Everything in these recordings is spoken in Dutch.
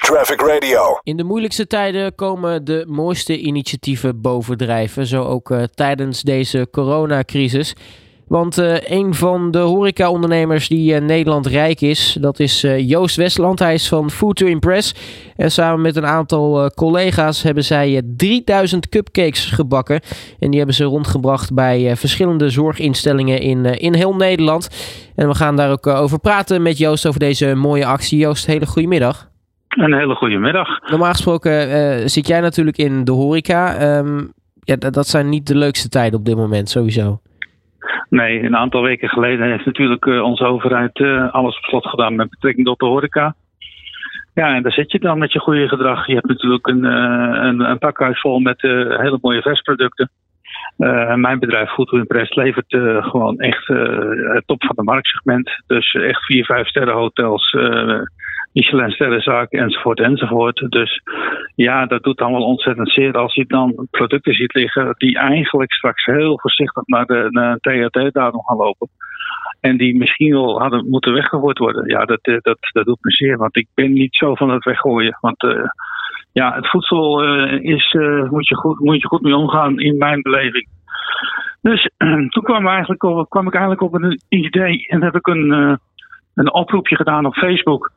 Traffic Radio. In de moeilijkste tijden komen de mooiste initiatieven bovendrijven. Zo ook uh, tijdens deze coronacrisis. Want uh, een van de horecaondernemers die uh, Nederland rijk is, dat is Joost Westland. Hij is van Food to Impress. En samen met een aantal collega's hebben zij 3000 cupcakes gebakken. En die hebben ze rondgebracht bij verschillende zorginstellingen in, in heel Nederland. En we gaan daar ook over praten met Joost over deze mooie actie. Joost, hele goede middag. Een hele goede middag. Normaal gesproken zit jij natuurlijk in de horeca. Um, ja, dat zijn niet de leukste tijden op dit moment, sowieso. Nee, een aantal weken geleden heeft natuurlijk uh, onze overheid uh, alles op slot gedaan met betrekking tot de horeca. Ja, en daar zit je dan met je goede gedrag. Je hebt natuurlijk een, een, een pakhuis vol met hele mooie versproducten. mijn bedrijf Food Impress levert gewoon echt het top van de marktsegment. Dus echt vier, vijf sterren hotels Michelin sterrenzaken enzovoort enzovoort. Dus ja, dat doet dan wel ontzettend zeer als je dan producten ziet liggen die eigenlijk straks heel voorzichtig naar de, naar THT-datum gaan lopen. En die misschien wel hadden moeten weggegooid worden. Ja, dat, eh, dat, dat doet me zeer. Want ik ben niet zo van het weggooien. Want uh, ja, het voedsel uh, is, moet, je goed, moet je goed mee omgaan in mijn beleving. Dus toen kwam, eigenlijk op, kwam ik eigenlijk op een idee en heb ik een, een oproepje gedaan op Facebook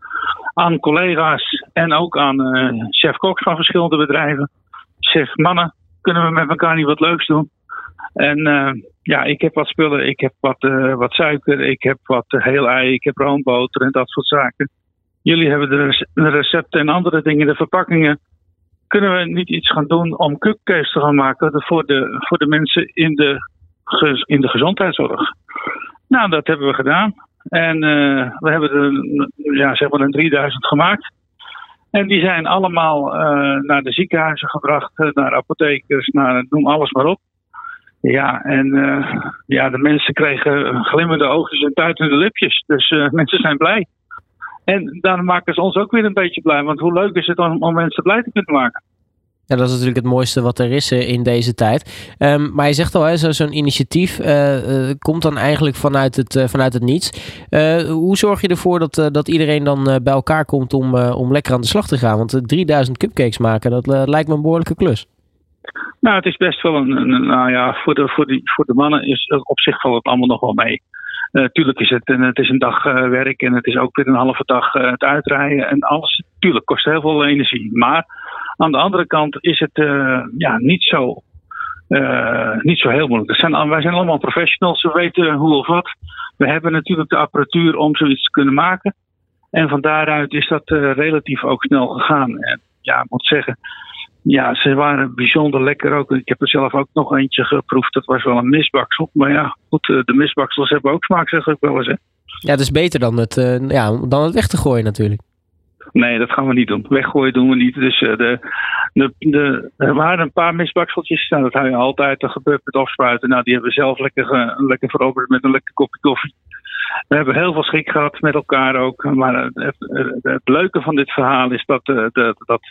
aan collega's en ook aan uh, chef Cox van verschillende bedrijven. Zeg, mannen, kunnen we met elkaar niet wat leuks doen? En uh, ja, ik heb wat spullen. Ik heb wat, uh, wat suiker, ik heb wat heel ei, ik heb roomboter en dat soort zaken. Jullie hebben de recepten en andere dingen, de verpakkingen. Kunnen we niet iets gaan doen om cupcakes te gaan maken voor de, voor de mensen in de, in de gezondheidszorg? Nou, dat hebben we gedaan. En uh, we hebben er ja, zeg maar een 3000 gemaakt. En die zijn allemaal uh, naar de ziekenhuizen gebracht, uh, naar apothekers, naar noem alles maar op. Ja, en ja, de mensen kregen glimmende oogjes en tuitende lipjes. Dus mensen zijn blij. En dan maken ze ons ook weer een beetje blij. Want hoe leuk is het om mensen blij te kunnen maken? Ja, dat is natuurlijk het mooiste wat er is eh, in deze tijd. Um, maar je zegt al, zo'n initiatief uh, uh, komt dan eigenlijk vanuit het, vanuit het niets. hoe zorg je ervoor dat, dat iedereen dan bij elkaar komt om, om lekker aan de slag te gaan? Want 3000 cupcakes maken, dat lijkt me een behoorlijke klus. Nou, het is best wel een, nou ja, voor de, voor, die, voor de mannen is op zich valt het allemaal nog wel mee. Uh, tuurlijk is het, het is een dag werk en het is ook weer een halve dag het uitrijden en alles. Tuurlijk kost heel veel energie. Maar aan de andere kant is het ja, niet, zo, niet zo heel moeilijk. Zijn, wij zijn allemaal professionals, we weten hoe of wat. We hebben natuurlijk de apparatuur om zoiets te kunnen maken. En van daaruit is dat relatief ook snel gegaan. En ja, ik moet zeggen, ja, ze waren bijzonder lekker ook. Ik heb er zelf ook nog eentje geproefd. Dat was wel een misbaksel. Maar ja, goed, eh, de misbaksels hebben ook smaak, zeg ik wel eens. Ja, het is beter dan het, ja, dan het weg te gooien natuurlijk. Nee, dat gaan we niet doen. Weggooien doen we niet. Dus uh, de, de, de, er waren een paar misbakseltjes. Nou, dat hou je altijd. Dat gebeurt met afspuiten. Nou, die hebben we zelf lekker, lekker veroverd met een lekker kopje koffie. We hebben heel veel schik gehad met elkaar ook. Maar het, het, leuke van dit verhaal is dat, dat, dat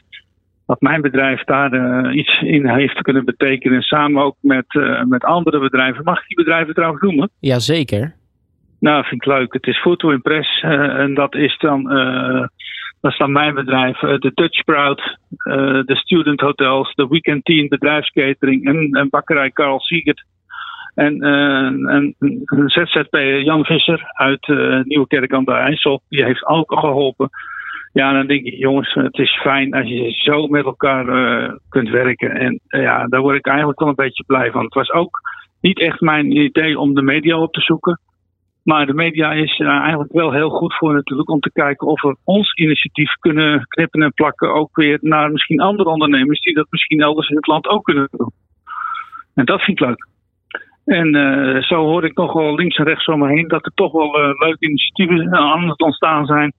dat mijn bedrijf daar uh, iets in heeft kunnen betekenen. Samen ook met, uh, met andere bedrijven. Mag ik die bedrijven trouwens noemen? Jazeker. Nou, vind ik leuk. Het is Foto Impress. Uh, en dat is dan, dat is dan mijn bedrijf. de Dutch Sprout, de Student Hotels, de Weekend Team, bedrijfskatering en, en bakkerij Carl Siegert. En, en ZZP Jan Visser uit Nieuwe aan de IJssel. Die heeft ook geholpen. Ja, dan denk ik, jongens, het is fijn als je zo met elkaar uh, kunt werken. En uh, ja, daar word ik eigenlijk wel een beetje blij van. Het was ook niet echt mijn idee om de media op te zoeken. Maar de media is uh, eigenlijk wel heel goed voor natuurlijk om te kijken of we ons initiatief kunnen knippen en plakken ook weer naar misschien andere ondernemers die dat misschien elders in het land ook kunnen doen. En dat vind ik leuk. En uh, zo hoor ik nog wel links en rechts om me heen dat er toch wel uh, leuke initiatieven aan het ontstaan zijn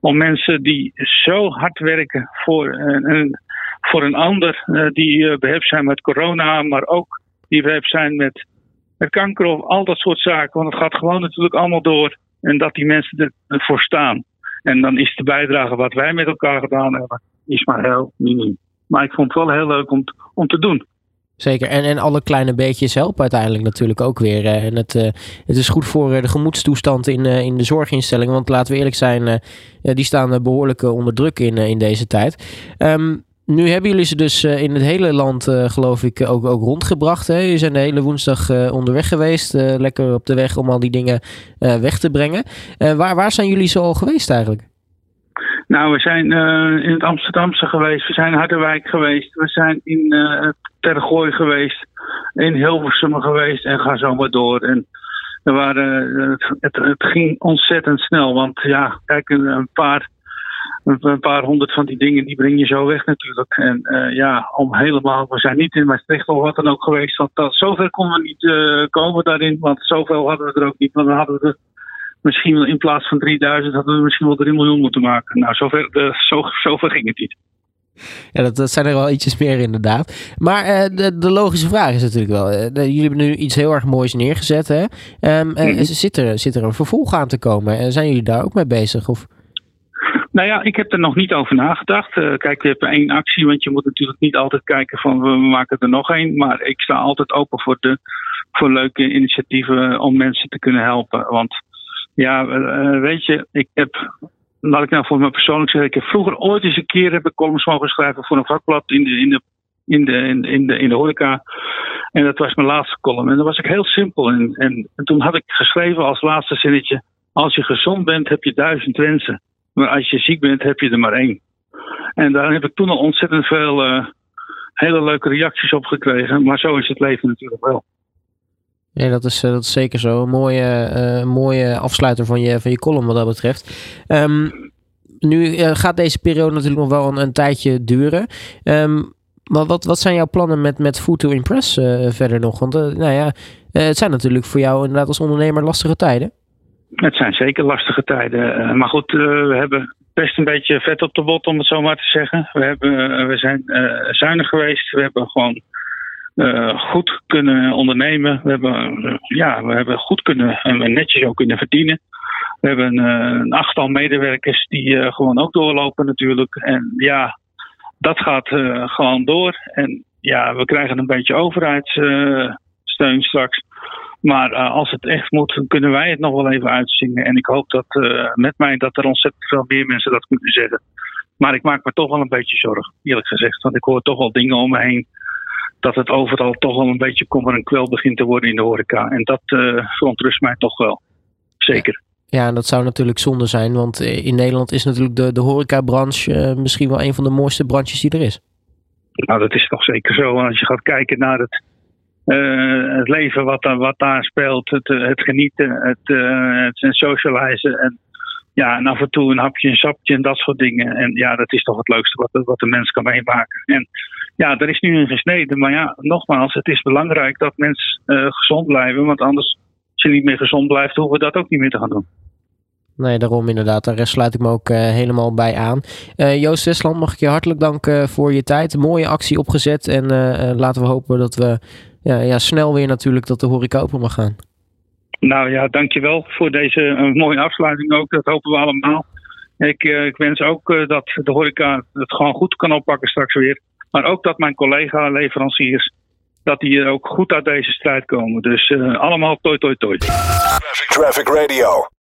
om mensen die zo hard werken voor een, voor een ander, die uh, behept zijn met corona, maar ook die behept zijn met, met kanker of al dat soort zaken. Want het gaat gewoon natuurlijk allemaal door en dat die mensen ervoor staan. En dan is de bijdrage wat wij met elkaar gedaan hebben, is maar heel minim. Maar ik vond het wel heel leuk om, om te doen. Zeker. En, en alle kleine beetjes helpen uiteindelijk natuurlijk ook weer. en het, het is goed voor de gemoedstoestand in, in de zorginstellingen. Want laten we eerlijk zijn, die staan behoorlijk onder druk in, in deze tijd. Um, nu hebben jullie ze dus eh, in het hele land, uh, geloof ik, ook, ook rondgebracht. Hè? Jullie zijn de hele woensdag uh, onderweg geweest. lekker op de weg om al die dingen weg te brengen. waar, waar zijn jullie zo al geweest eigenlijk? Nou, we zijn in het Amsterdamse geweest. We zijn in Harderwijk geweest. We zijn in Tergooi geweest. In Hilversum geweest. En ga zo maar door. En er waren, het, het, ging ontzettend snel. Want ja, kijk, een paar een paar honderd van die dingen, die breng je zo weg natuurlijk. En uh, ja, om helemaal, we zijn niet in Maastricht of wat dan ook geweest. Want dat, zover konden we niet uh, komen daarin, want zoveel hadden we er ook niet. Want dan hadden we er misschien in plaats van 3000 hadden we misschien wel 3 miljoen moeten maken. Nou, zover, uh, zo, zover ging het niet. Ja, dat, dat, zijn er wel ietsjes meer inderdaad. Maar uh, de, de, logische vraag is natuurlijk wel: uh, jullie hebben nu iets heel erg moois neergezet. Hè? Um, mm -hmm. zit, er, zit er een vervolg aan te komen? zijn jullie daar ook mee bezig? Of? Nou ja, ik heb er nog niet over nagedacht. Uh, kijk, je hebt één actie, want je moet natuurlijk niet altijd kijken van we maken er nog één. Maar ik sta altijd open voor, de, voor leuke initiatieven om mensen te kunnen helpen. Want ja, uh, weet je, ik heb, laat ik nou voor me persoonlijk zeggen, ik heb vroeger ooit eens een keer heb ik columns mogen schrijven voor een vakblad in de, in de in de, in, de, in de horeca. En dat was mijn laatste column. En dat was ik heel simpel. En, en, en, toen had ik geschreven als laatste zinnetje: Als je gezond bent, heb je duizend wensen. Maar als je ziek bent, heb je er maar één. En daar heb ik toen al ontzettend veel uh, hele leuke reacties op gekregen. Maar zo is het leven natuurlijk wel. Ja, dat is, eh, dat zeker zo. Mooie, uh, mooie afsluiter van je, van je column wat dat betreft. Um, nu gaat deze periode natuurlijk nog wel een, tijdje duren. Um, maar wat, wat zijn jouw plannen met, met Food to Impress verder nog? Want nou ja, het zijn natuurlijk voor jou inderdaad als ondernemer lastige tijden. Het zijn zeker lastige tijden. Uh, maar goed, uh, we hebben best een beetje vet op de bot, om het zo maar te zeggen. We, hebben, uh, we zijn zuinig geweest. We hebben gewoon goed kunnen ondernemen. We hebben, ja, we hebben goed kunnen en netjes ook kunnen verdienen. We hebben een achttal medewerkers die gewoon ook doorlopen natuurlijk. En ja, dat gaat gewoon door. En ja, we krijgen een beetje overheidssteun straks. Maar uh, als het echt moet, dan kunnen wij het nog wel even uitzingen. En ik hoop dat uh, met mij dat er ontzettend veel meer mensen dat kunnen zeggen. Maar ik maak me toch wel een beetje zorgen, eerlijk gezegd. Want ik hoor toch wel dingen om me heen. Dat het overal toch wel een beetje kommer en kwel begint te worden in de horeca. En dat uh, verontrust mij toch wel. Zeker. Ja, en dat zou natuurlijk zonde zijn. Want in Nederland is natuurlijk de, de horecabranche misschien wel een van de mooiste branches die er is. Nou, dat is toch zeker zo. Als je gaat kijken naar het uh, het leven wat, wat daar speelt, het, het genieten, het, uh, het socializen en ja, en af en toe een hapje, een sapje en dat soort dingen. En ja, dat is toch het leukste wat, wat de mens kan meemaken. En ja, er is nu een gesneden. Maar ja, nogmaals, het is belangrijk dat mensen uh, gezond blijven. Want anders, als je niet meer gezond blijft, hoeven we dat ook niet meer te gaan doen. Nee, daarom inderdaad. Daar sluit ik me ook helemaal bij aan. Joost Westland, mag ik je hartelijk danken voor je tijd. Mooie actie opgezet. En laten we hopen dat we ja, ja, snel weer natuurlijk dat de horeca open mag gaan. Nou ja, dankjewel voor deze mooie afsluiting ook. Dat hopen we allemaal. Ik, ik wens ook dat de horeca het gewoon goed kan oppakken straks weer. Maar ook dat mijn collega-leveranciers dat die er ook goed uit deze strijd komen. Dus allemaal toi toi toi. Traffic, Traffic Radio.